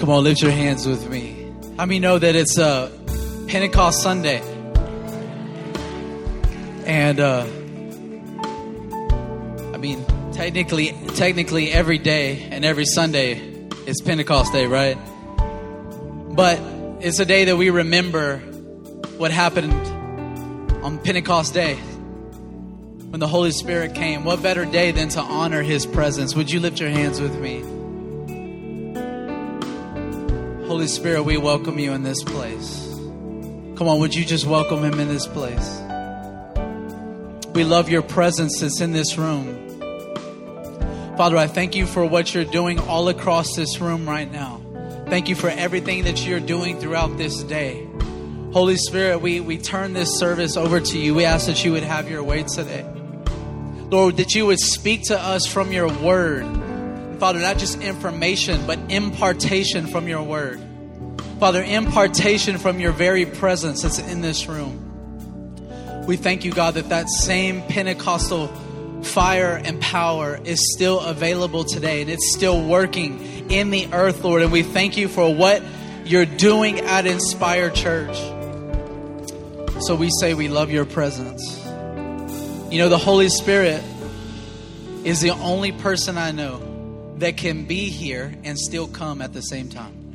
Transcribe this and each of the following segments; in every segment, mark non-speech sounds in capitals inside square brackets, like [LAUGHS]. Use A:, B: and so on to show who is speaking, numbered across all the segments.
A: Come on, lift your hands with me. How many know that it's uh, Pentecost Sunday? And uh, I mean, technically, technically, every day and every Sunday is Pentecost Day, right? But it's a day that we remember what happened on Pentecost Day when the Holy Spirit came. What better day than to honor His presence? Would you lift your hands with me? Holy Spirit, we welcome you in this place. Come on, would you just welcome Him in this place? We love your presence that's in this room. Father, I thank you for what you're doing all across this room right now. Thank you for everything that you're doing throughout this day. Holy Spirit, we, we turn this service over to you. We ask that you would have your way today. Lord, that you would speak to us from your word. Father, not just information, but impartation from your word. Father, impartation from your very presence that's in this room. We thank you, God, that that same Pentecostal fire and power is still available today and it's still working in the earth, Lord. And we thank you for what you're doing at Inspire Church. So we say we love your presence. You know, the Holy Spirit is the only person I know that can be here and still come at the same time.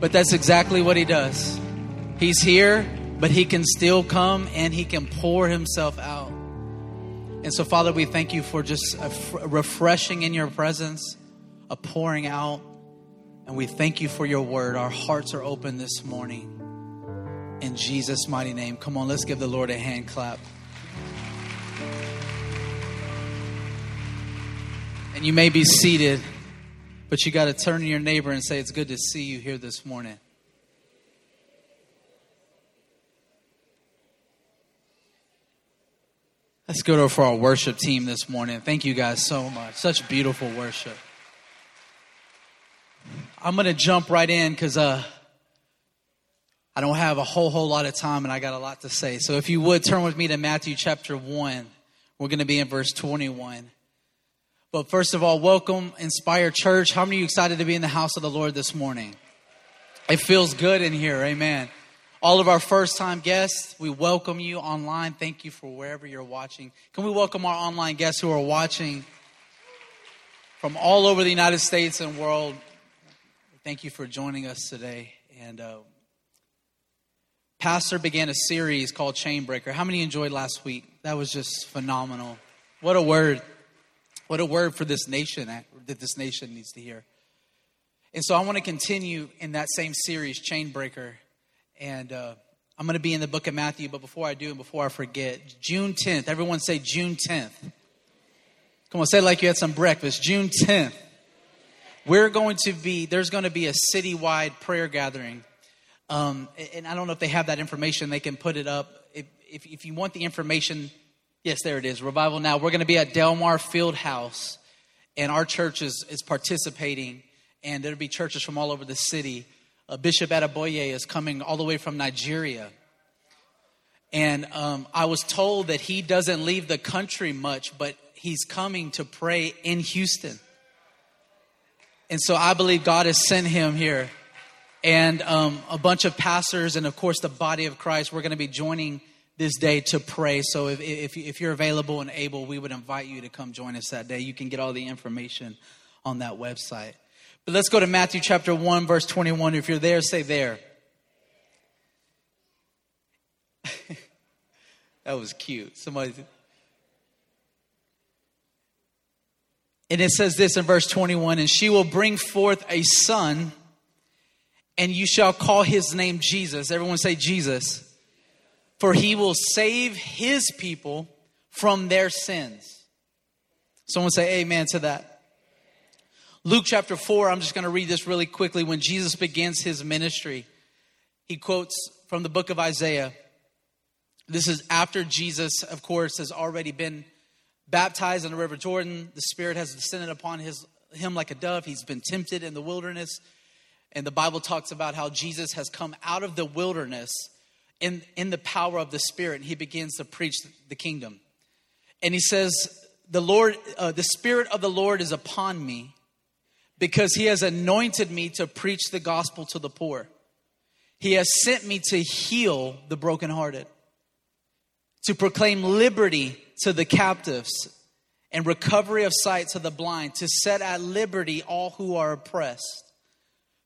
A: But that's exactly what he does. He's here but he can still come and he can pour himself out. And so, Father, we thank you for just refreshing in your presence, a pouring out. And we thank you for your word. Our hearts are open this morning. In Jesus' mighty name. Come on, let's give the Lord a hand clap. And you may be seated, but you got to turn to your neighbor and say, It's good to see you here this morning. Let's go to for our worship team this morning. Thank you guys so much. Such beautiful worship. I'm going to jump right in because uh, I don't have a whole, whole lot of time and I got a lot to say. So if you would turn with me to Matthew chapter 1, we're going to be in verse 21. But first of all, welcome, Inspire Church. How many of you excited to be in the house of the Lord this morning? It feels good in here. Amen. All of our first time guests, we welcome you online. Thank you for wherever you're watching. Can we welcome our online guests who are watching from all over the United States and world? Thank you for joining us today. And uh, Pastor began a series called Chainbreaker. How many enjoyed last week? That was just phenomenal. What a word. What a word for this nation that, this nation needs to hear. And so I want to continue in that same series, Chainbreaker. And uh, I'm going to be in the book of Matthew, but before I do and before I forget, June 10th, everyone say June 10th. Come on, say like you had some breakfast. June 10th. We're going to be, there's going to be a citywide prayer gathering. Um, and I don't know if they have that information, they can put it up. If, if, if you want the information, yes, there it is. Revival Now. We're going to be at Delmar Field House, and our church is, is participating, and there'll be churches from all over the city uh, Bishop Adeboye is coming all the way from Nigeria. And um, I was told that he doesn't leave the country much, but he's coming to pray in Houston. And so I believe God has sent him here. And um, a bunch of pastors, and of course, the body of Christ, we're going to be joining this day to pray. So if, if, if you're available and able, we would invite you to come join us that day. You can get all the information on that website. But let's go to Matthew chapter 1, verse 21. If you're there, say there. [LAUGHS] that was cute. Somebody. And it says this in verse 21 And she will bring forth a son, and you shall call his name Jesus. Everyone say Jesus. For he will save his people from their sins. Someone say amen to that. Luke chapter 4, I'm just going to read this really quickly. When Jesus begins his ministry, he quotes from the book of Isaiah. This is after Jesus, of course, has already been baptized in the river Jordan. The Spirit has descended upon his, him like a dove. He's been tempted in the wilderness. And the Bible talks about how Jesus has come out of the wilderness in, in the power of the Spirit. And he begins to preach the kingdom. And he says, The Lord, uh, the Spirit of the Lord is upon me because he has anointed me to preach the gospel to the poor. He has sent me to heal the brokenhearted, to proclaim liberty to the captives and recovery of sight to the blind, to set at liberty all who are oppressed,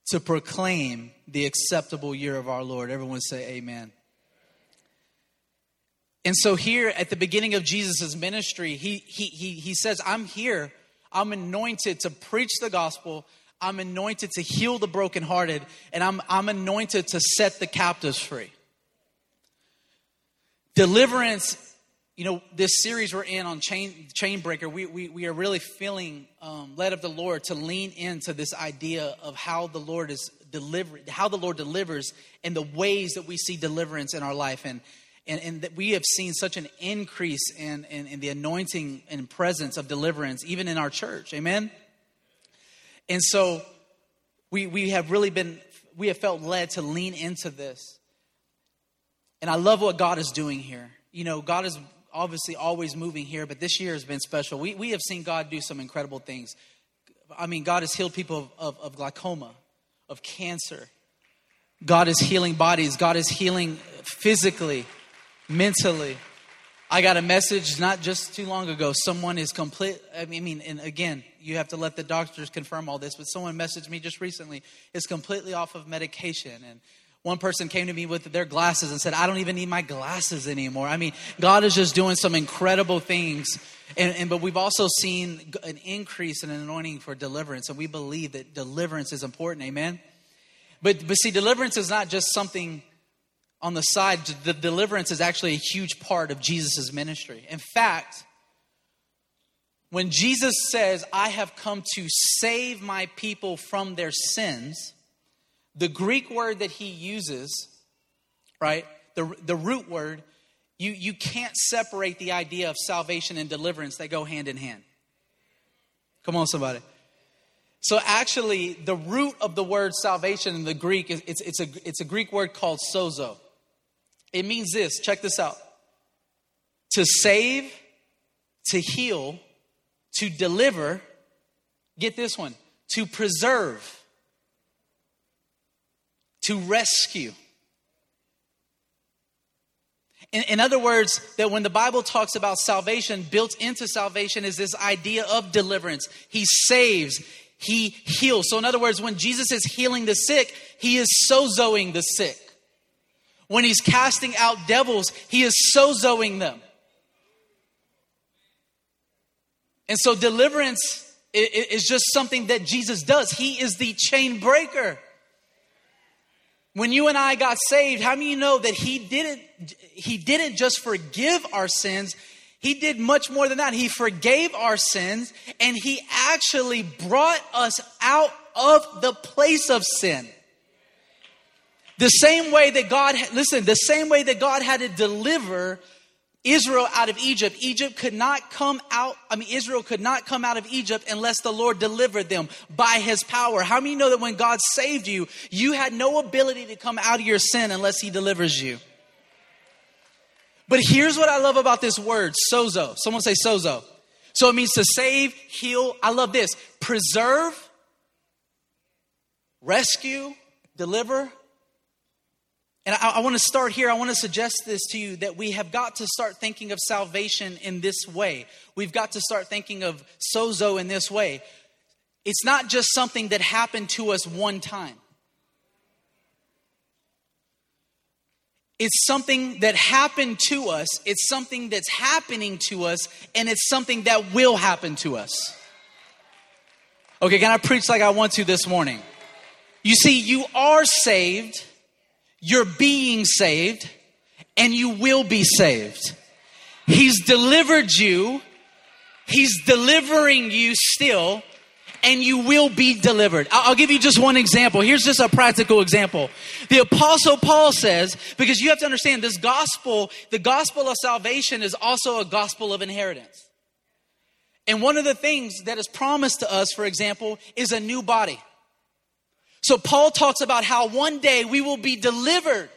A: to proclaim the acceptable year of our Lord. Everyone say, Amen. And so, here at the beginning of Jesus' ministry, he, he, he, he says, I'm here. I'm anointed to preach the gospel. I'm anointed to heal the brokenhearted. And I'm, I'm anointed to set the captives free. Deliverance, you know, this series we're in on chain, chain breaker, we, we, we are really feeling um, led of the Lord to lean into this idea of how the Lord is delivered, how the Lord delivers, and the ways that we see deliverance in our life. And and, and that we have seen such an increase in, in, in, the anointing and presence of deliverance, even in our church. Amen? And so we, we have really been, we have felt led to lean into this. And I love what God is doing here. You know, God is obviously always moving here, but this year has been special. We, we have seen God do some incredible things. I mean, God has healed people of, of, of glaucoma, of cancer. God is healing bodies. God is healing physically mentally. I got a message not just too long ago. Someone is complete. I mean, and again, you have to let the doctors confirm all this, but someone messaged me just recently is completely off of medication. And one person came to me with their glasses and said, I don't even need my glasses anymore. I mean, God is just doing some incredible things. And, and, but we've also seen an increase in an anointing for deliverance, and we believe that deliverance is important. Amen. But but see, deliverance is not just something on the side, the deliverance is actually a huge part of Jesus' ministry. In fact, when Jesus says, I have come to save my people from their sins, the Greek word that he uses, right, the, the root word, you, you can't separate the idea of salvation and deliverance, they go hand in hand. Come on, somebody. So actually, the root of the word salvation in the Greek is it's, it's, a, it's a Greek word called sozo. It means this check this out to save, to heal, to deliver, get this one, to preserve, to rescue. In, in, other words, that when the Bible talks about salvation, built into salvation is this idea of deliverance. He saves, He heals. So, in other words, when Jesus is healing the sick, He is sozoing the sick. When he's casting out devils, he is sozoing them. And so deliverance is just something that Jesus does. He is the chain breaker. When you and I got saved, how many you know that he didn't he didn't just forgive our sins, he did much more than that. He forgave our sins and he actually brought us out of the place of sin. The same way that God, listen, the same way that God had to deliver Israel out of Egypt, Egypt could not come out, I mean, Israel could not come out of Egypt unless the Lord delivered them by his power. How many know that when God saved you, you had no ability to come out of your sin unless he delivers you? But here's what I love about this word, sozo. Someone say sozo. So it means to save, heal. I love this. Preserve, rescue, deliver, and I, I want to start here. I want to suggest this to you that we have got to start thinking of salvation in this way. We've got to start thinking of sozo in this way. It's not just something that happened to us one time. It's something that happened to us, it's something that's happening to us, and it's something that will happen to us. Okay, can I preach like I want to this morning? You see, you are saved you're being saved and you will be saved. He's delivered you, He's delivering you still, and you will be delivered. I'll give you just one example. Here's just a practical example. The Apostle Paul says, because you have to understand this gospel, the gospel of salvation is also a gospel of inheritance. And one of the things that is promised to us, for example, is a new body. So Paul talks about how one day we will be delivered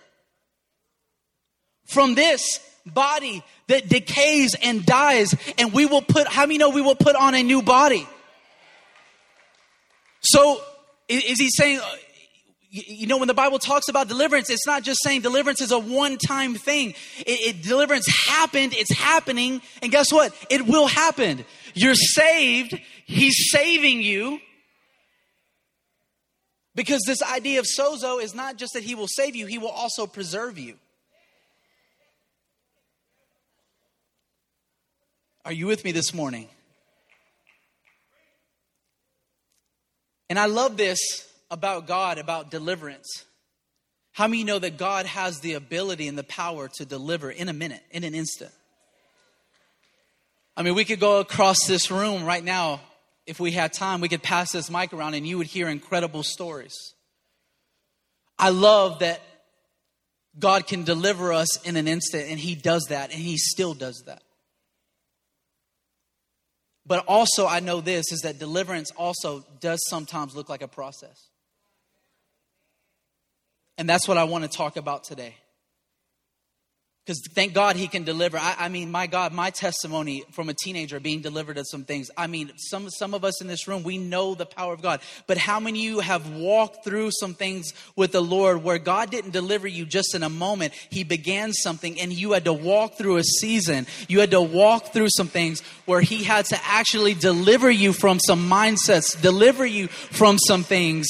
A: from this body that decays and dies, and we will put, how many know we will put on a new body? So is he saying, uh, you know, when the Bible talks about deliverance, it's not just saying deliverance is a one time thing. It, it, deliverance happened, it's happening, and guess what? It will happen. You're saved, He's saving you. Because this idea of sozo is not just that He will save you, He will also preserve you. Are you with me this morning? And I love this about God, about deliverance. How many know that God has the ability and the power to deliver in a minute, in an instant? I mean, we could go across this room right now. If we had time, we could pass this mic around and you would hear incredible stories. I love that God can deliver us in an instant, and He does that, and He still does that. But also, I know this is that deliverance also does sometimes look like a process. And that's what I want to talk about today. Because thank God he can deliver. I, I, mean, my God, my testimony from a teenager being delivered of some things. I mean, some, some of us in this room, we know the power of God. But how many of you have walked through some things with the Lord where God didn't deliver you just in a moment? He began something and you had to walk through a season. You had to walk through some things where he had to actually deliver you from some mindsets, deliver you from some things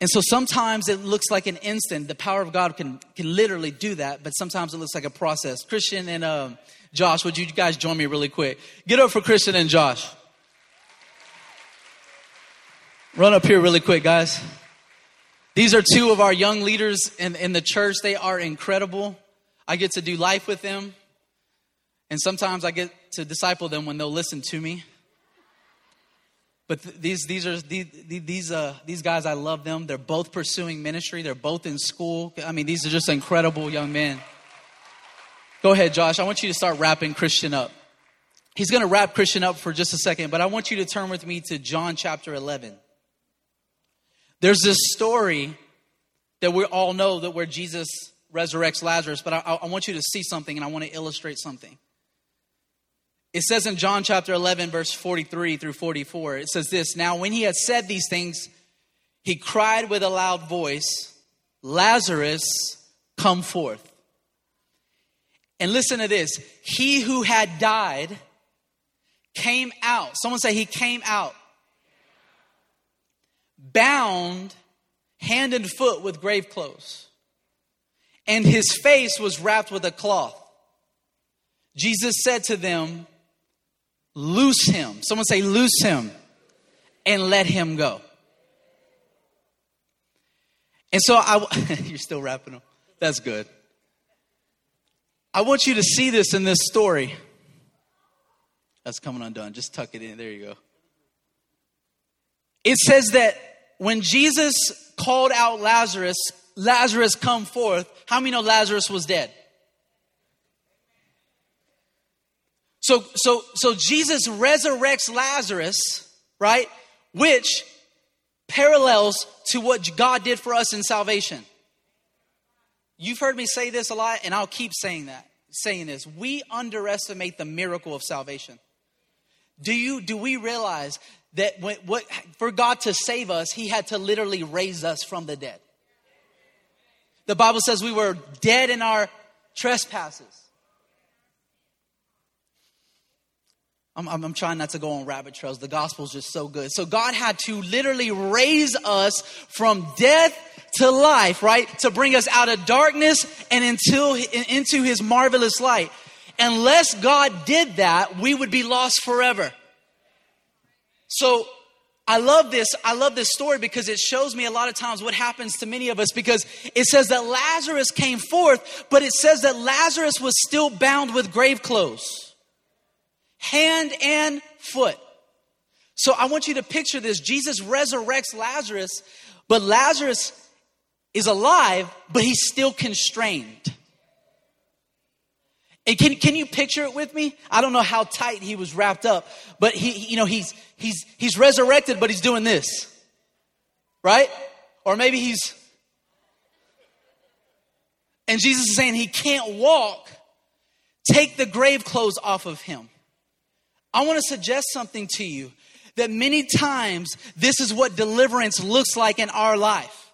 A: and so sometimes it looks like an instant. The power of God can, can literally do that, but sometimes it looks like a process. Christian and uh, Josh, would you guys join me really quick? Get up for Christian and Josh. Run up here really quick, guys. These are two of our young leaders in, in the church. They are incredible. I get to do life with them. And sometimes I get to disciple them when they'll listen to me. But th- these, these are these, these, uh, these guys, I love them. They're both pursuing ministry. They're both in school. I mean, these are just incredible young men. Go ahead, Josh. I want you to start wrapping Christian up. He's going to wrap Christian up for just a second, but I want you to turn with me to John chapter 11. There's this story that we all know that where Jesus resurrects Lazarus, but I, I want you to see something and I want to illustrate something. It says in John chapter 11, verse 43 through 44, it says this Now, when he had said these things, he cried with a loud voice, Lazarus, come forth. And listen to this He who had died came out. Someone say, He came out. Bound hand and foot with grave clothes, and his face was wrapped with a cloth. Jesus said to them, Loose him. Someone say, Loose him and let him go. And so I, [LAUGHS] you're still wrapping them. That's good. I want you to see this in this story. That's coming undone. Just tuck it in. There you go. It says that when Jesus called out Lazarus, Lazarus come forth. How many know Lazarus was dead? So, so, so Jesus resurrects Lazarus, right? Which parallels to what God did for us in salvation. You've heard me say this a lot, and I'll keep saying that, saying this. We underestimate the miracle of salvation. Do you do we realize that when, what for God to save us, He had to literally raise us from the dead? The Bible says we were dead in our trespasses. I'm, I'm, I'm, trying not to go on rabbit trails. The gospel is just so good. So God had to literally raise us from death to life, right? To bring us out of darkness and until, into his marvelous light. Unless God did that, we would be lost forever. So I love this. I love this story because it shows me a lot of times what happens to many of us because it says that Lazarus came forth, but it says that Lazarus was still bound with grave clothes hand and foot. So I want you to picture this. Jesus resurrects Lazarus, but Lazarus is alive, but he's still constrained. And can, can you picture it with me? I don't know how tight he was wrapped up, but he, you know, he's, he's, he's resurrected, but he's doing this, right? Or maybe he's, and Jesus is saying he can't walk. Take the grave clothes off of him. I want to suggest something to you that many times this is what deliverance looks like in our life.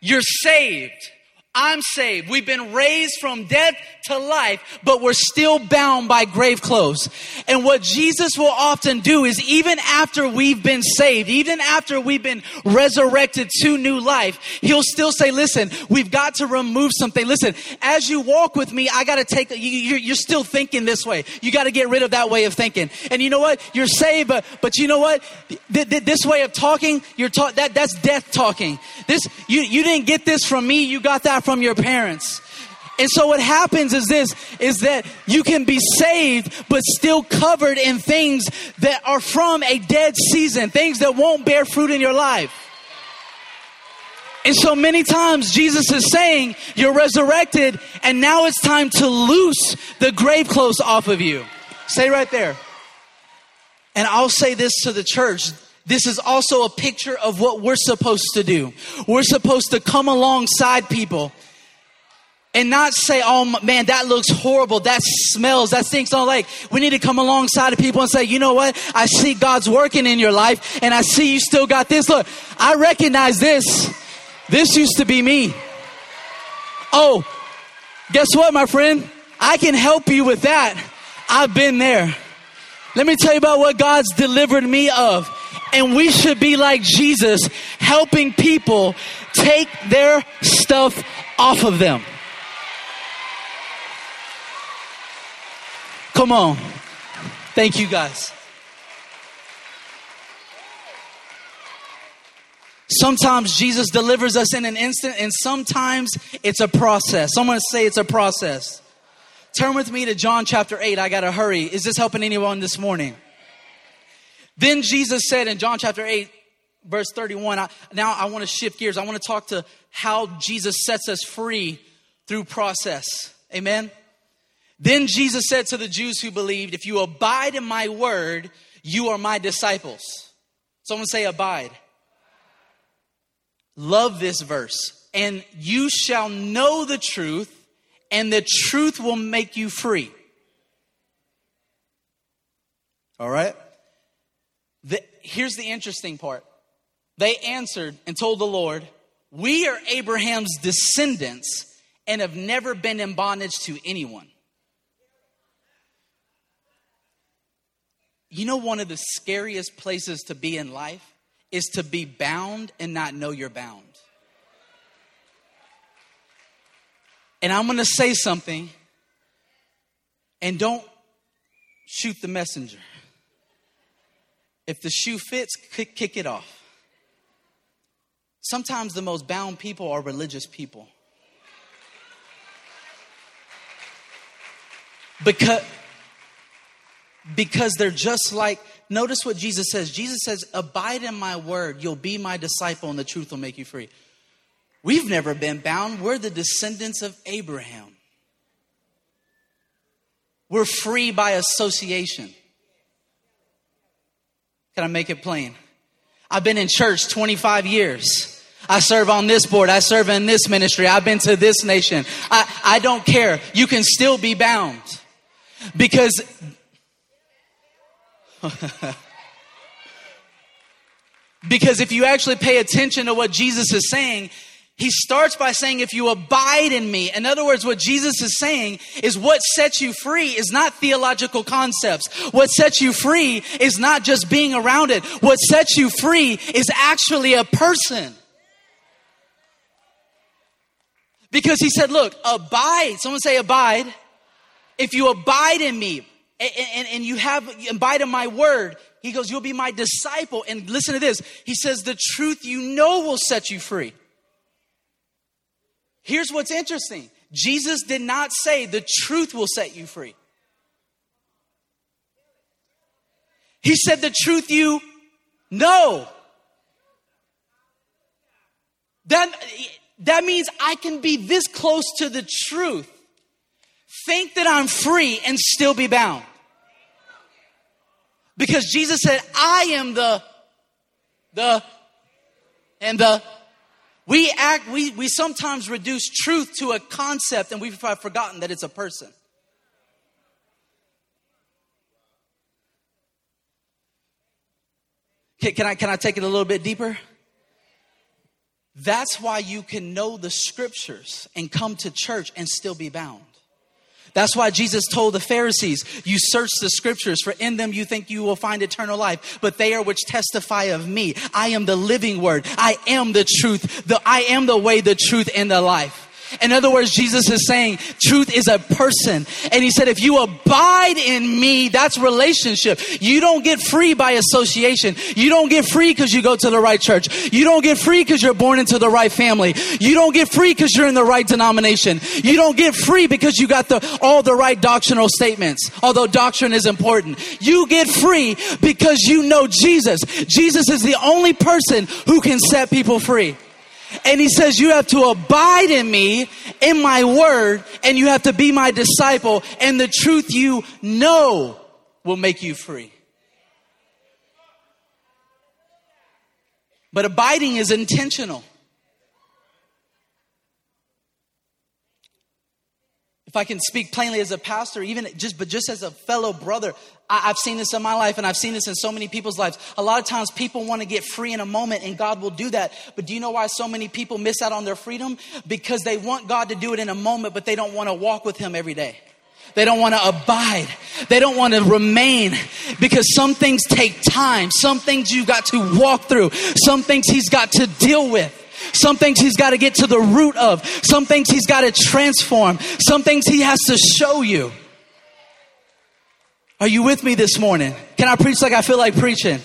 A: You're saved. I'm saved. We've been raised from death to life, but we're still bound by grave clothes. And what Jesus will often do is even after we've been saved, even after we've been resurrected to new life, he'll still say, listen, we've got to remove something. Listen, as you walk with me, I got to take, you, are still thinking this way. You got to get rid of that way of thinking. And you know what? You're saved, but, but you know what? This way of talking, you're taught that, that's death talking. This, you, you didn't get this from me. You got that from your parents. And so what happens is this is that you can be saved but still covered in things that are from a dead season, things that won't bear fruit in your life. And so many times Jesus is saying, You're resurrected, and now it's time to loose the grave clothes off of you. Stay right there. And I'll say this to the church this is also a picture of what we're supposed to do. We're supposed to come alongside people and not say, oh man, that looks horrible. That smells. That stinks. Don't like. We need to come alongside of people and say, you know what? I see God's working in your life and I see you still got this. Look, I recognize this. This used to be me. Oh, guess what, my friend? I can help you with that. I've been there. Let me tell you about what God's delivered me of. And we should be like Jesus, helping people take their stuff off of them. Come on. Thank you guys. Sometimes Jesus delivers us in an instant, and sometimes it's a process. Someone say it's a process. Turn with me to John chapter 8. I got to hurry. Is this helping anyone this morning? Then Jesus said in John chapter 8, verse 31, I, now I want to shift gears. I want to talk to how Jesus sets us free through process. Amen. Then Jesus said to the Jews who believed, If you abide in my word, you are my disciples. Someone say, Abide. Love this verse. And you shall know the truth, and the truth will make you free. All right? Here's the interesting part. They answered and told the Lord, We are Abraham's descendants and have never been in bondage to anyone. You know, one of the scariest places to be in life is to be bound and not know you're bound. And I'm gonna say something, and don't shoot the messenger. If the shoe fits, kick, it off. Sometimes the most bound people are religious people. Because, because they're just like, notice what Jesus says. Jesus says, Abide in my word, you'll be my disciple, and the truth will make you free. We've never been bound. We're the descendants of Abraham. We're free by association. Can I make it plain? I've been in church 25 years. I serve on this board. I serve in this ministry. I've been to this nation. I, I don't care. You can still be bound because [LAUGHS] because if you actually pay attention to what Jesus is saying, he starts by saying, if you abide in me. In other words, what Jesus is saying is what sets you free is not theological concepts. What sets you free is not just being around it. What sets you free is actually a person. Because he said, look, abide. Someone say abide. If you abide in me, and, and, and you have abide in my word, he goes, You'll be my disciple. And listen to this. He says, The truth you know will set you free. Here's what's interesting Jesus did not say, The truth will set you free. He said, The truth you know. That, that means I can be this close to the truth, think that I'm free, and still be bound. Because Jesus said, I am the, the, and the. We act, we, we sometimes reduce truth to a concept and we've forgotten that it's a person. Can, can I, can I take it a little bit deeper? That's why you can know the scriptures and come to church and still be bound. That's why Jesus told the Pharisees, You search the scriptures, for in them you think you will find eternal life, but they are which testify of me. I am the living word. I am the truth. The, I am the way, the truth, and the life. In other words, Jesus is saying truth is a person. And he said, if you abide in me, that's relationship. You don't get free by association. You don't get free because you go to the right church. You don't get free because you're born into the right family. You don't get free because you're in the right denomination. You don't get free because you got the, all the right doctrinal statements. Although doctrine is important. You get free because you know Jesus. Jesus is the only person who can set people free. And he says, You have to abide in me, in my word, and you have to be my disciple, and the truth you know will make you free. But abiding is intentional. If I can speak plainly as a pastor, even just, but just as a fellow brother, I, have seen this in my life and I've seen this in so many people's lives. A lot of times people want to get free in a moment and God will do that. But do you know why so many people miss out on their freedom? Because they want God to do it in a moment, but they don't want to walk with Him every day. They don't want to abide. They don't want to remain because some things take time. Some things you've got to walk through. Some things He's got to deal with. Some things he's got to get to the root of. Some things he's got to transform. Some things he has to show you. Are you with me this morning? Can I preach like I feel like preaching?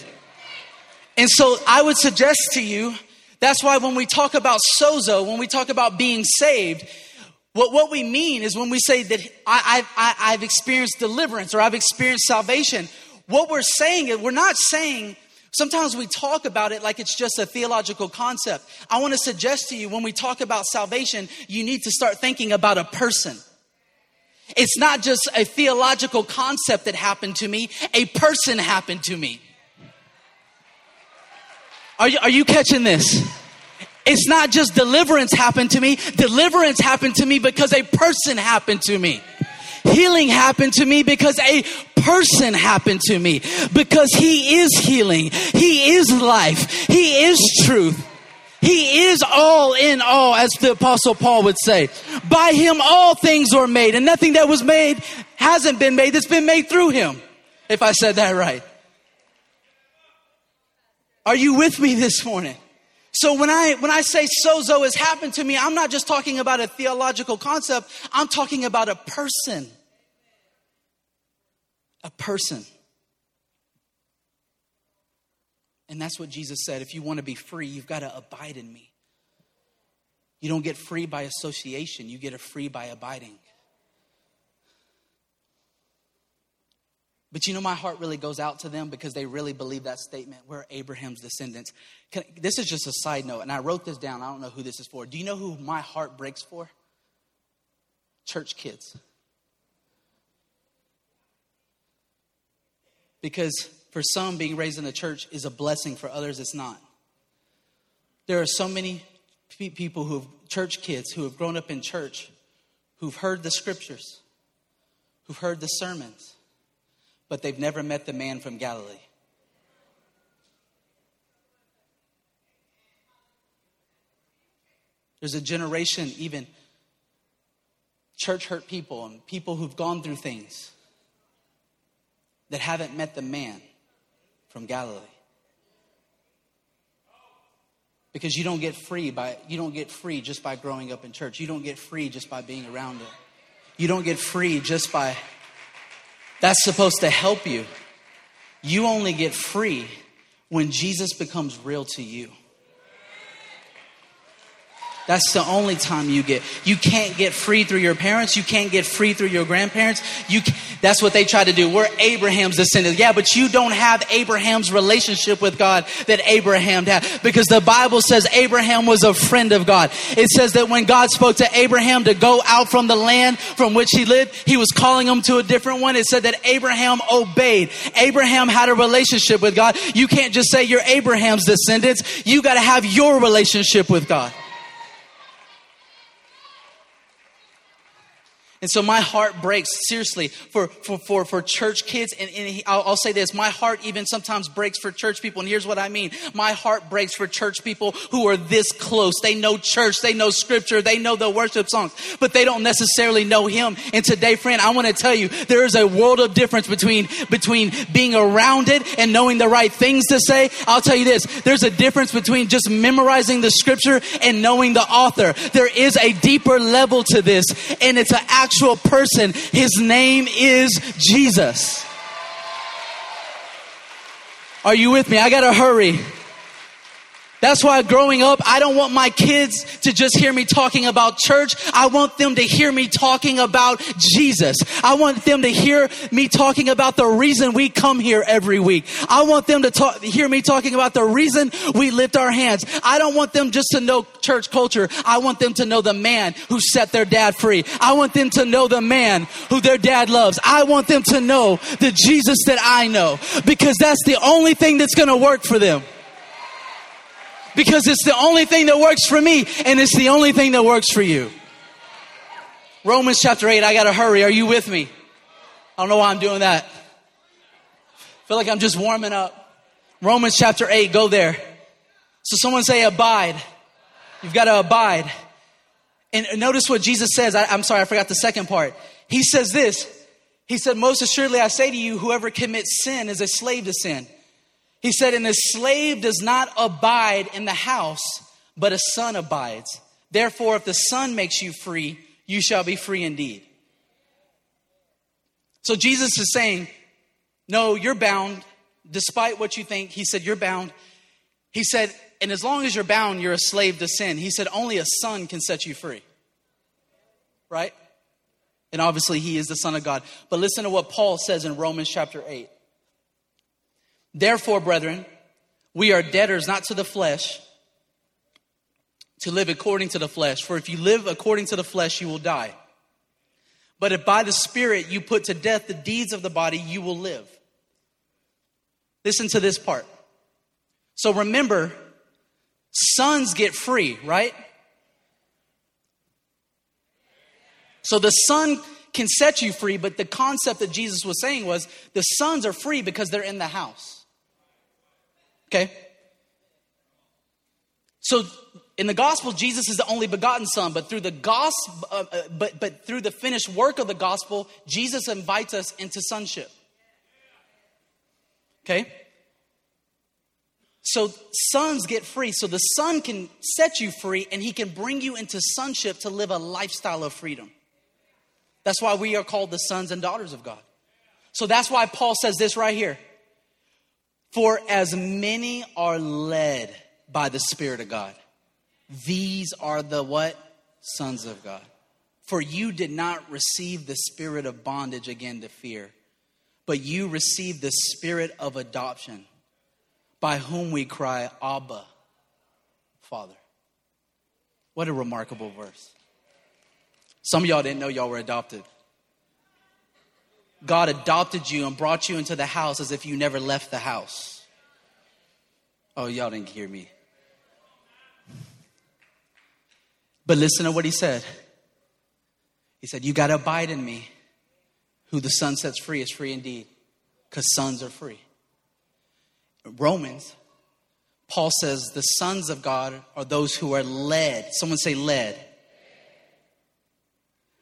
A: And so I would suggest to you that's why when we talk about sozo, when we talk about being saved, what, what we mean is when we say that I, I, I've experienced deliverance or I've experienced salvation, what we're saying is we're not saying Sometimes we talk about it like it's just a theological concept. I want to suggest to you when we talk about salvation, you need to start thinking about a person. It's not just a theological concept that happened to me, a person happened to me. Are you, are you catching this? It's not just deliverance happened to me, deliverance happened to me because a person happened to me. Healing happened to me because a person happened to me. Because He is healing. He is life. He is truth. He is all in all, as the Apostle Paul would say. By Him, all things are made, and nothing that was made hasn't been made that's been made through Him. If I said that right. Are you with me this morning? So when I when I say sozo has happened to me, I'm not just talking about a theological concept, I'm talking about a person a person. And that's what Jesus said. If you want to be free, you've got to abide in me. You don't get free by association, you get a free by abiding. But you know, my heart really goes out to them because they really believe that statement. We're Abraham's descendants. Can, this is just a side note, and I wrote this down. I don't know who this is for. Do you know who my heart breaks for? Church kids. Because for some, being raised in the church is a blessing, for others, it's not. There are so many people who have, church kids who have grown up in church, who've heard the scriptures, who've heard the sermons, but they've never met the man from Galilee. There's a generation, even church hurt people and people who've gone through things that haven't met the man from Galilee. Because you don't get free by you don't get free just by growing up in church. You don't get free just by being around it. You don't get free just by that's supposed to help you. You only get free when Jesus becomes real to you. That's the only time you get. You can't get free through your parents. You can't get free through your grandparents. You, can, that's what they try to do. We're Abraham's descendants. Yeah, but you don't have Abraham's relationship with God that Abraham had because the Bible says Abraham was a friend of God. It says that when God spoke to Abraham to go out from the land from which he lived, he was calling him to a different one. It said that Abraham obeyed. Abraham had a relationship with God. You can't just say you're Abraham's descendants. You got to have your relationship with God. And so my heart breaks seriously for, for, for, for church kids. And, and I'll, I'll, say this my heart even sometimes breaks for church people. And here's what I mean my heart breaks for church people who are this close. They know church, they know scripture, they know the worship songs, but they don't necessarily know Him. And today, friend, I want to tell you there is a world of difference between, between being around it and knowing the right things to say. I'll tell you this there's a difference between just memorizing the scripture and knowing the author. There is a deeper level to this, and it's an actual person. His name is Jesus. Are you with me? I gotta hurry. That's why growing up, I don't want my kids to just hear me talking about church. I want them to hear me talking about Jesus. I want them to hear me talking about the reason we come here every week. I want them to talk, hear me talking about the reason we lift our hands. I don't want them just to know church culture. I want them to know the man who set their dad free. I want them to know the man who their dad loves. I want them to know the Jesus that I know because that's the only thing that's going to work for them because it's the only thing that works for me and it's the only thing that works for you. Romans chapter 8, I gotta hurry. Are you with me? I don't know why I'm doing that. I feel like I'm just warming up. Romans chapter 8, go there. So someone say abide. You've got to abide. And notice what Jesus says. I, am sorry, I forgot the second part. He says this. He said, Most assuredly I say to you, whoever commits sin is a slave to sin. He said, And a slave does not abide in the house, but a son abides. Therefore, if the son makes you free, you shall be free indeed. So Jesus is saying, No, you're bound, despite what you think. He said, You're bound. He said, And as long as you're bound, you're a slave to sin. He said, Only a son can set you free. Right? And obviously, he is the Son of God. But listen to what Paul says in Romans chapter 8. Therefore, brethren, we are debtors not to the flesh to live according to the flesh. For if you live according to the flesh, you will die. But if by the Spirit you put to death the deeds of the body, you will live. Listen to this part. So remember, sons get free, right? So the son can set you free, but the concept that Jesus was saying was the sons are free because they're in the house. Okay? So in the gospel, Jesus is the only begotten Son, but through the gospel, uh, uh, but but through the finished work of the gospel, Jesus invites us into sonship. Okay. So sons get free. So the Son can set you free, and He can bring you into sonship to live a lifestyle of freedom. That's why we are called the sons and daughters of God. So that's why Paul says this right here. For as many are led by the Spirit of God, these are the what? Sons of God. For you did not receive the spirit of bondage again to fear, but you received the spirit of adoption, by whom we cry, Abba, Father. What a remarkable verse. Some of y'all didn't know y'all were adopted. God adopted you and brought you into the house as if you never left the house. Oh, y'all didn't hear me. But listen to what he said. He said, You got to abide in me. Who the Son sets free is free indeed, because sons are free. Romans, Paul says, The sons of God are those who are led. Someone say, led.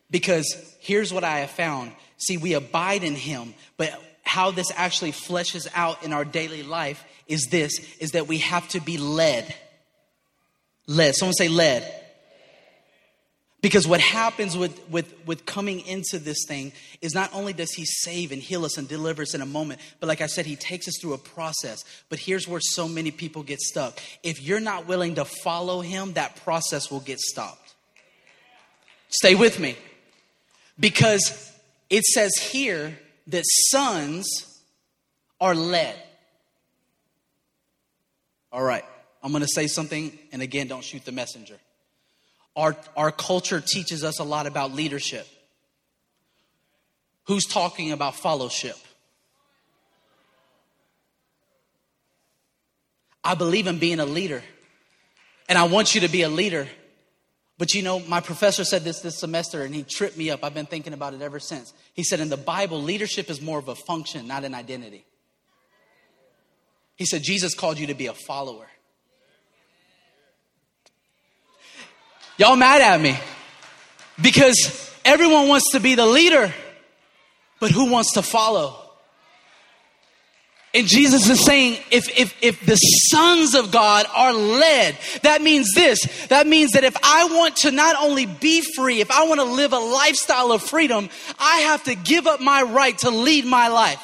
A: Because here's what I have found See, we abide in him, but how this actually fleshes out in our daily life is this is that we have to be led. Led. Someone say led. Because what happens with, with, with coming into this thing is not only does he save and heal us and deliver us in a moment, but like I said, he takes us through a process. But here's where so many people get stuck. If you're not willing to follow him, that process will get stopped. Stay with me. Because it says here that sons are led. All right, I'm going to say something, and again, don't shoot the messenger. Our, our culture teaches us a lot about leadership. Who's talking about fellowship? I believe in being a leader, and I want you to be a leader. But you know, my professor said this this semester and he tripped me up. I've been thinking about it ever since. He said, in the Bible, leadership is more of a function, not an identity. He said, Jesus called you to be a follower. Y'all mad at me because everyone wants to be the leader, but who wants to follow? And Jesus is saying, if, if, if the sons of God are led, that means this. That means that if I want to not only be free, if I want to live a lifestyle of freedom, I have to give up my right to lead my life.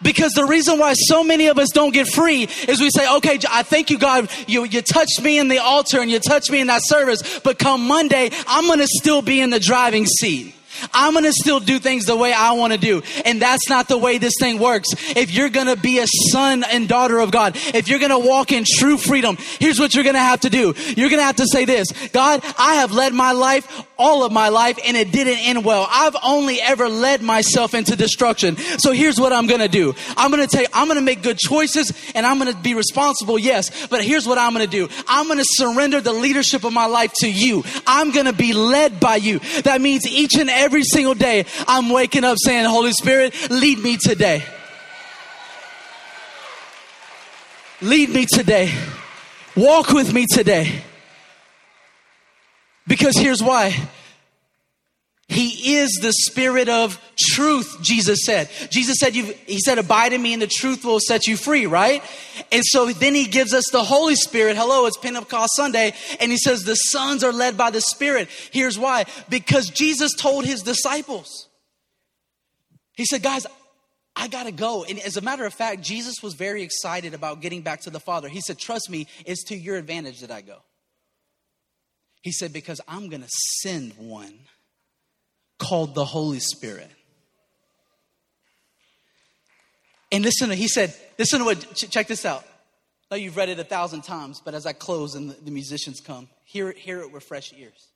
A: Because the reason why so many of us don't get free is we say, okay, I thank you, God, you, you touched me in the altar and you touched me in that service, but come Monday, I'm gonna still be in the driving seat. I'm going to still do things the way I want to do. And that's not the way this thing works. If you're going to be a son and daughter of God, if you're going to walk in true freedom, here's what you're going to have to do. You're going to have to say this God, I have led my life, all of my life, and it didn't end well. I've only ever led myself into destruction. So here's what I'm going to do I'm going to take, I'm going to make good choices and I'm going to be responsible, yes. But here's what I'm going to do I'm going to surrender the leadership of my life to you. I'm going to be led by you. That means each and every every single day, I'm waking up saying, Holy Spirit, lead me today. Lead me today. Walk with me today. Because here's why he is the spirit of truth, Jesus said. Jesus said, He said, abide in me and the truth will set you free, right? And so then he gives us the Holy Spirit. Hello, it's Pentecost Sunday. And he says, the sons are led by the Spirit. Here's why. Because Jesus told his disciples, He said, guys, I gotta go. And as a matter of fact, Jesus was very excited about getting back to the Father. He said, Trust me, it's to your advantage that I go. He said, Because I'm gonna send one called the Holy Spirit. And listen, he said, listen to what, check this out. Now you've read it a thousand times, but as I close and the, the musicians come, hear hear it with fresh ears.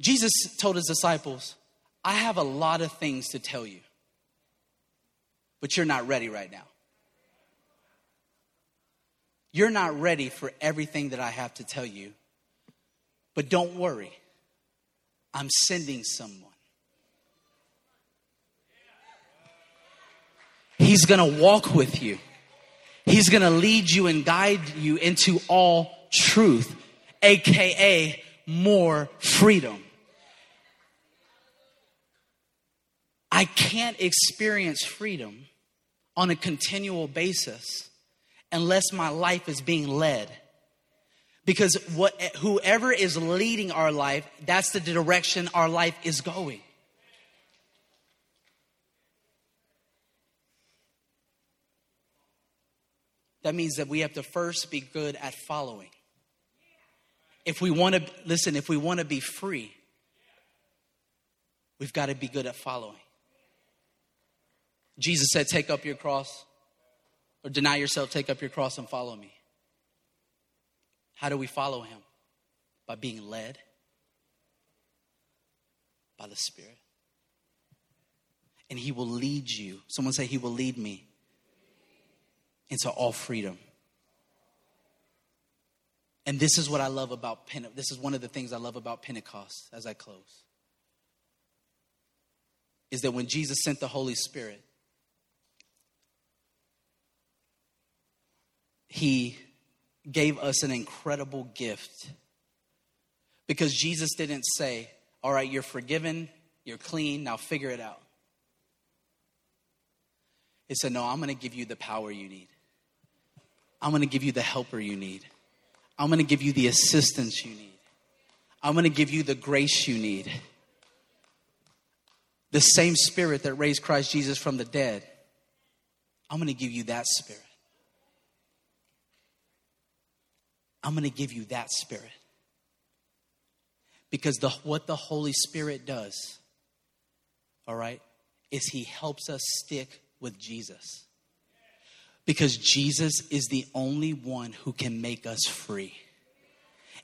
A: Jesus told his disciples, I have a lot of things to tell you, but you're not ready right now. You're not ready for everything that I have to tell you, but don't worry. I'm sending someone. He's going to walk with you. He's going to lead you and guide you into all truth, aka more freedom. I can't experience freedom on a continual basis unless my life is being led because what, whoever is leading our life, that's the direction our life is going. That means that we have to first be good at following. If we want to, listen, if we want to be free, we've got to be good at following. Jesus said, Take up your cross, or deny yourself, take up your cross and follow me. How do we follow him? By being led by the Spirit. And he will lead you. Someone say, He will lead me into all freedom. And this is what I love about Pentecost. This is one of the things I love about Pentecost as I close. Is that when Jesus sent the Holy Spirit, he gave us an incredible gift. Because Jesus didn't say, All right, you're forgiven, you're clean, now figure it out. He said, No, I'm going to give you the power you need. I'm going to give you the helper you need. I'm going to give you the assistance you need. I'm going to give you the grace you need. The same spirit that raised Christ Jesus from the dead, I'm going to give you that spirit. I'm going to give you that spirit. Because the, what the Holy Spirit does, all right, is He helps us stick with Jesus. Because Jesus is the only one who can make us free.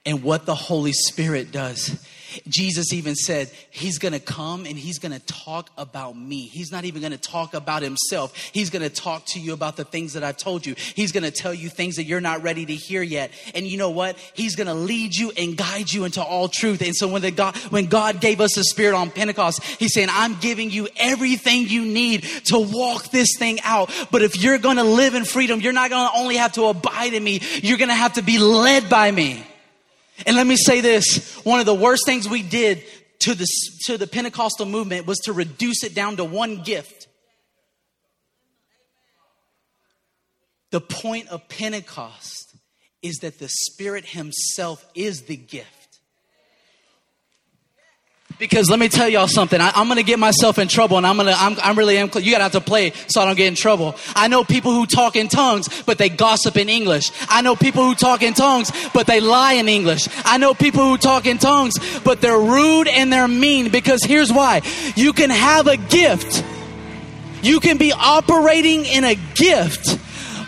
A: And what the Holy Spirit does. Jesus even said, He's gonna come and He's gonna talk about me. He's not even gonna talk about Himself. He's gonna talk to you about the things that I've told you. He's gonna tell you things that you're not ready to hear yet. And you know what? He's gonna lead you and guide you into all truth. And so when, the God, when God gave us the Spirit on Pentecost, He's saying, I'm giving you everything you need to walk this thing out. But if you're gonna live in freedom, you're not gonna only have to abide in me, you're gonna have to be led by me. And let me say this one of the worst things we did to the, to the Pentecostal movement was to reduce it down to one gift. The point of Pentecost is that the Spirit Himself is the gift. Because let me tell y'all something. I, am going to get myself in trouble, and I'm going to. I'm, I'm really. am. you got to have to play so I don't get in trouble. I know people who talk in tongues, but they gossip in English. I know people who talk in tongues, but they lie in English. I know people who talk in tongues, but they're rude and they're mean. Because here's why: you can have a gift. You can be operating in a gift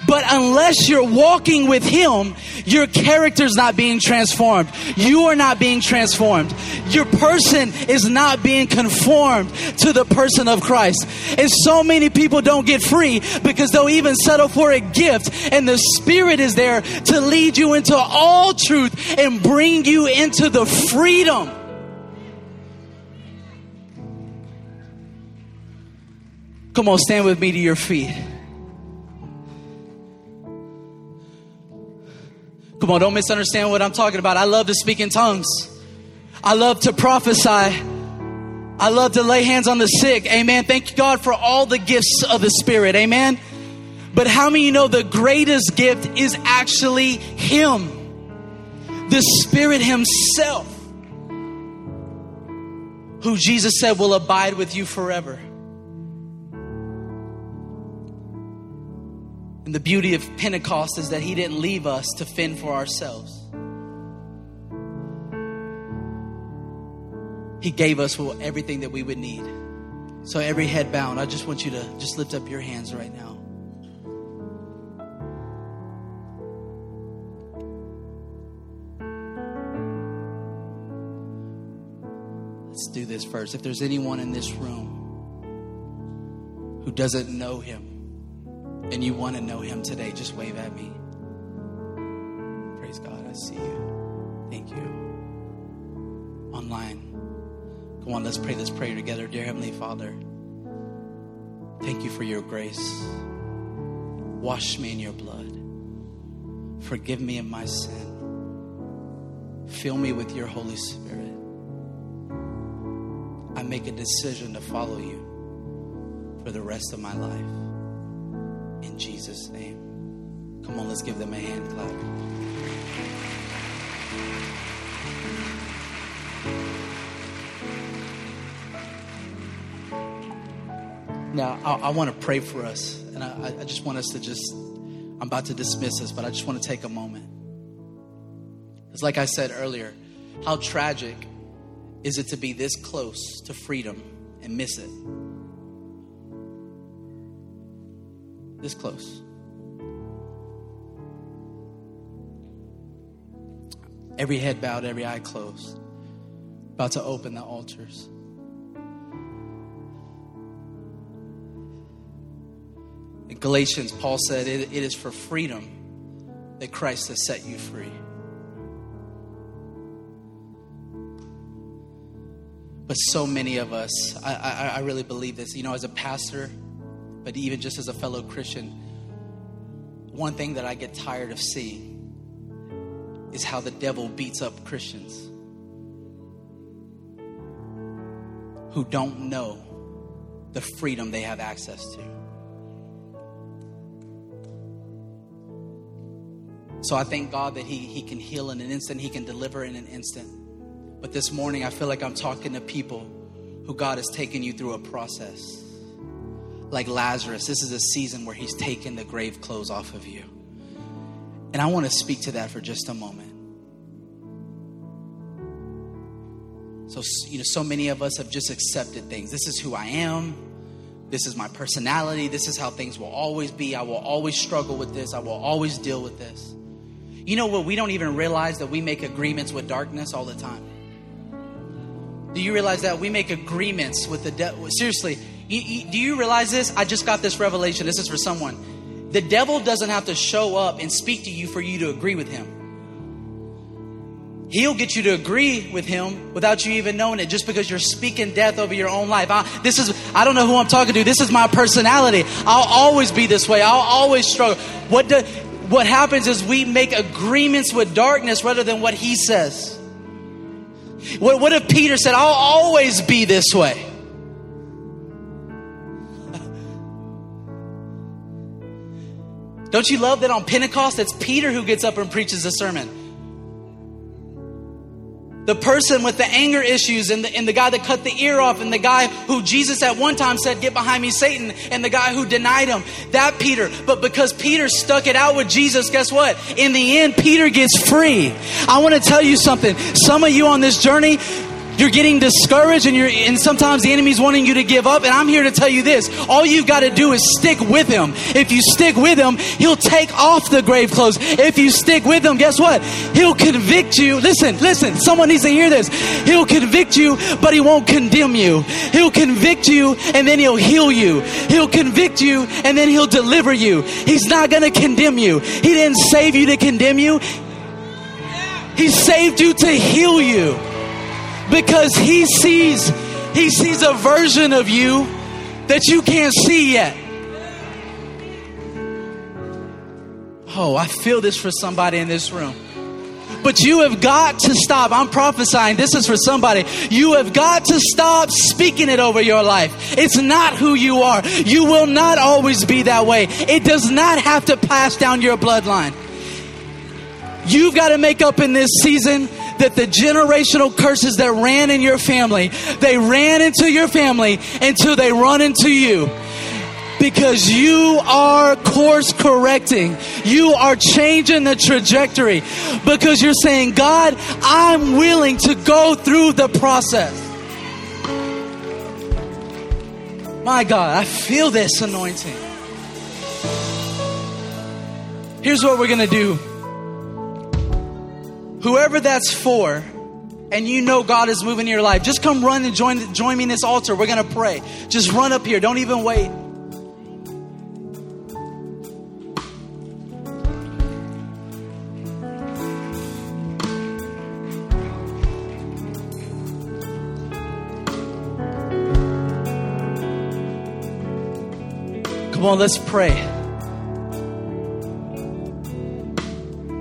A: but unless you're walking with Him, your character's not being transformed. You are not being transformed. Your person is not being conformed to the person of Christ. And so many people don't get free because they'll even settle for a gift, and the Spirit is there to lead you into all truth and bring you into the freedom. Come on, stand with me to your feet. Come on, don't misunderstand what I'm talking about. I love to speak in tongues. I love to prophesy. I love to lay hands on the sick. Amen. Thank God for all the gifts of the Spirit. Amen. But how many you know the greatest gift is actually Him? The Spirit Himself, who Jesus said will abide with you forever. And the beauty of Pentecost is that He didn't leave us to fend for ourselves. He gave us everything that we would need. So, every head bound, I just want you to just lift up your hands right now. Let's do this first. If there's anyone in this room who doesn't know Him, and you want to know him today, just wave at me. Praise God. I see you. Thank you. Online. Come on, let's pray this prayer together. Dear Heavenly Father, thank you for your grace. Wash me in your blood. Forgive me of my sin. Fill me with your Holy Spirit. I make a decision to follow you for the rest of my life. In Jesus' name. Come on, let's give them a hand clap. Now, I, I want to pray for us, and I, I just want us to just, I'm about to dismiss us, but I just want to take a moment. It's like I said earlier, how tragic is it to be this close to freedom and miss it? This close. Every head bowed, every eye closed. About to open the altars. In Galatians, Paul said, it, it is for freedom that Christ has set you free. But so many of us, I, I, I really believe this. You know, as a pastor, but even just as a fellow Christian, one thing that I get tired of seeing is how the devil beats up Christians who don't know the freedom they have access to. So I thank God that he, he can heal in an instant, He can deliver in an instant. But this morning, I feel like I'm talking to people who God has taken you through a process like Lazarus, this is a season where he's taken the grave clothes off of you. And I want to speak to that for just a moment. So, you know, so many of us have just accepted things. This is who I am. This is my personality. This is how things will always be. I will always struggle with this. I will always deal with this. You know what? We don't even realize that we make agreements with darkness all the time. Do you realize that we make agreements with the devil? Seriously, you, you, do you realize this? I just got this revelation. This is for someone. The devil doesn't have to show up and speak to you for you to agree with him. He'll get you to agree with him without you even knowing it, just because you're speaking death over your own life. I, this is, I don't know who I'm talking to. This is my personality. I'll always be this way. I'll always struggle. What, do, what happens is we make agreements with darkness rather than what he says. What, what if Peter said, I'll always be this way? Don't you love that on Pentecost, it's Peter who gets up and preaches the sermon? the person with the anger issues and the, and the guy that cut the ear off and the guy who Jesus at one time said, Get behind me, Satan, and the guy who denied him. That Peter. But because Peter stuck it out with Jesus, guess what? In the end, Peter gets free. I want to tell you something. Some of you on this journey, you're getting discouraged and you're and sometimes the enemy's wanting you to give up and I'm here to tell you this. All you've got to do is stick with him. If you stick with him, he'll take off the grave clothes. If you stick with him, guess what? He'll convict you. Listen, listen, someone needs to hear this. He'll convict you, but he won't condemn you. He'll convict you and then he'll heal you. He'll convict you and then he'll deliver you. He's not going to condemn you. He didn't save you to condemn you. He saved you to heal you because he sees he sees a version of you that you can't see yet. Oh, I feel this for somebody in this room. But you have got to stop. I'm prophesying. This is for somebody. You have got to stop speaking it over your life. It's not who you are. You will not always be that way. It does not have to pass down your bloodline. You've got to make up in this season that the generational curses that ran in your family, they ran into your family until they run into you because you are course correcting. You are changing the trajectory because you're saying, God, I'm willing to go through the process. My God, I feel this anointing. Here's what we're going to do whoever that's for, and you know God is moving in your life, just come run and join, join me in this altar. We're going to pray. Just run up here. Don't even wait. Come on, let's pray.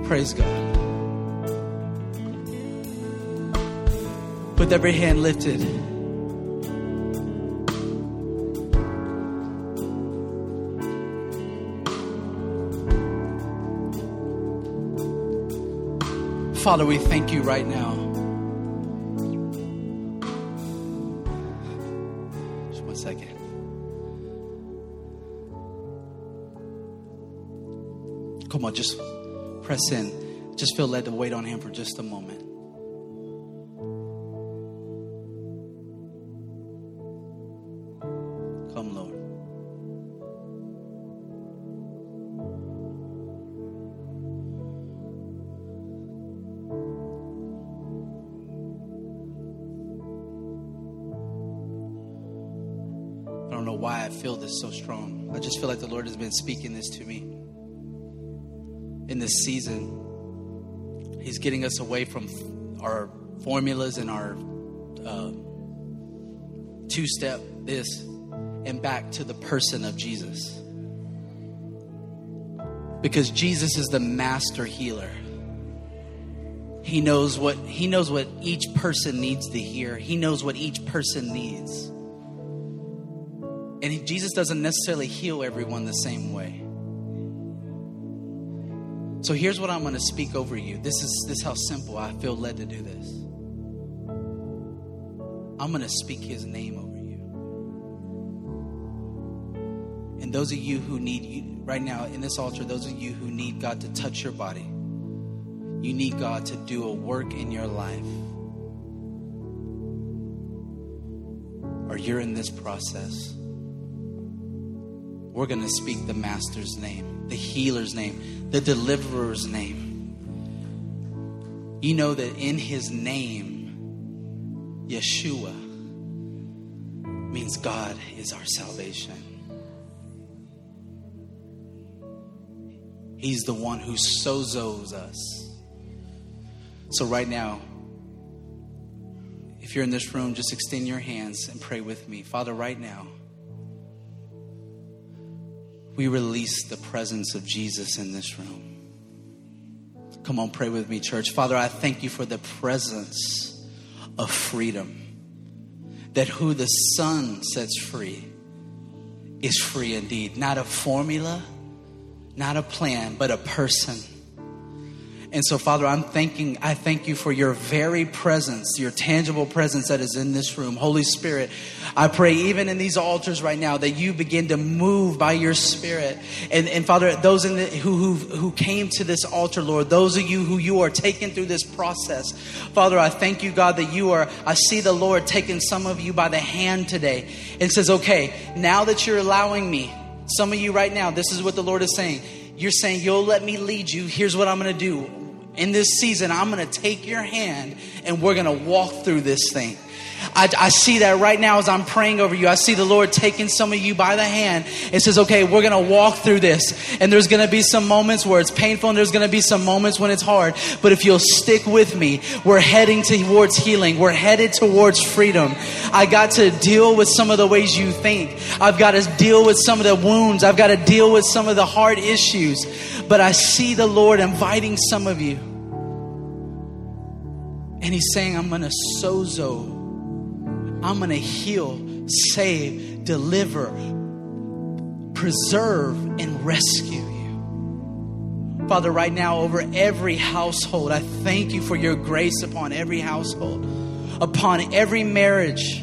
A: Praise God. With every hand lifted. Father, we thank you right now. Just one second. Come on, just press in. Just feel led to wait on Him for just a moment. This so strong. I just feel like the Lord has been speaking this to me in this season. He's getting us away from our formulas and our uh, two step this and back to the person of Jesus. Because Jesus is the master healer. He knows what he knows what each person needs to hear. He knows what each person needs. And Jesus doesn't necessarily heal everyone the same way. So here's what I'm going to speak over you. This is this is how simple I feel led to do this. I'm going to speak his name over you. And those of you who need you right now in this altar, those of you who need God to touch your body. You need God to do a work in your life. Or you're in this process we're going to speak the Master's name, the healer's name, the deliverer's name. you know that in his name, Yeshua means God is our salvation. He's the one who sozos us. So, right now, if you're in this room, just extend your hands and pray with me. Father, right now, we release the presence of Jesus in this room. Come on, pray with me, church. Father, I thank you for the presence of freedom. That who the Son sets free is free indeed. Not a formula, not a plan, but a person and so, Father, I'm thanking, I thank you for your very presence, your tangible presence that is in this room. Holy Spirit, I pray even in these altars right now that you begin to move by your Spirit. And, and Father, those in the, who, who, who came to this altar, Lord, those of you who you are taking through this process, Father, I thank you, God, that you are, I see the Lord taking some of you by the hand today and says, okay, now that you're allowing me, some of you right now, this is what the Lord is saying you're saying, You'll let me lead you. Here's what I'm going to do. In this season, I'm going to take your hand and we're going to walk through this thing. I, I, see that right now as I'm praying over you. I see the Lord taking some of you by the hand and says, okay, we're going to walk through this. And there's going to be some moments where it's painful and there's going to be some moments when it's hard. But if you'll stick with me, we're heading towards healing. We're headed towards freedom. I got to deal with some of the ways you think. I've got to deal with some of the wounds. I've got to deal with some of the hard issues. But I see the Lord inviting some of you. And he's saying, I'm going to sozo I'm going to heal, save, deliver, preserve, and rescue you. Father, right now, over every household, I thank you for your grace upon every household, upon every marriage.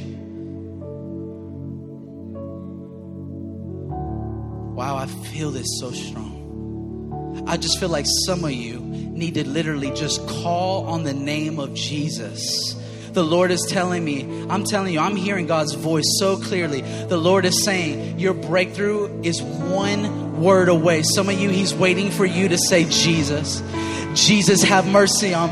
A: Wow, I feel this so strong. I just feel like some of you need to literally just call on the name of Jesus the Lord is telling me, I'm telling you, I'm hearing God's voice so clearly. The Lord is saying, Your breakthrough is one word away. Some of you, He's waiting for you to say, Jesus. Jesus, have mercy on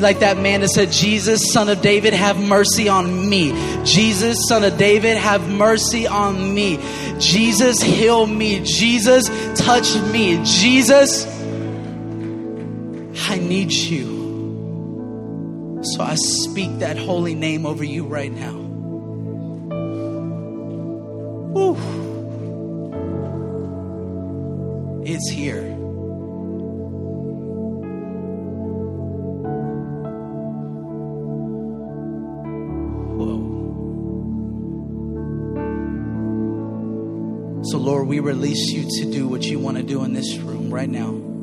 A: like that man that said, Jesus, son of David, have mercy on me. Jesus, son of David, have mercy on me. Jesus, heal me. Jesus, touch me. Jesus, I need you. So I speak that holy name over you right now. Woo. It's here. Whoa. So, Lord, we release you to do what you want to do in this room right now.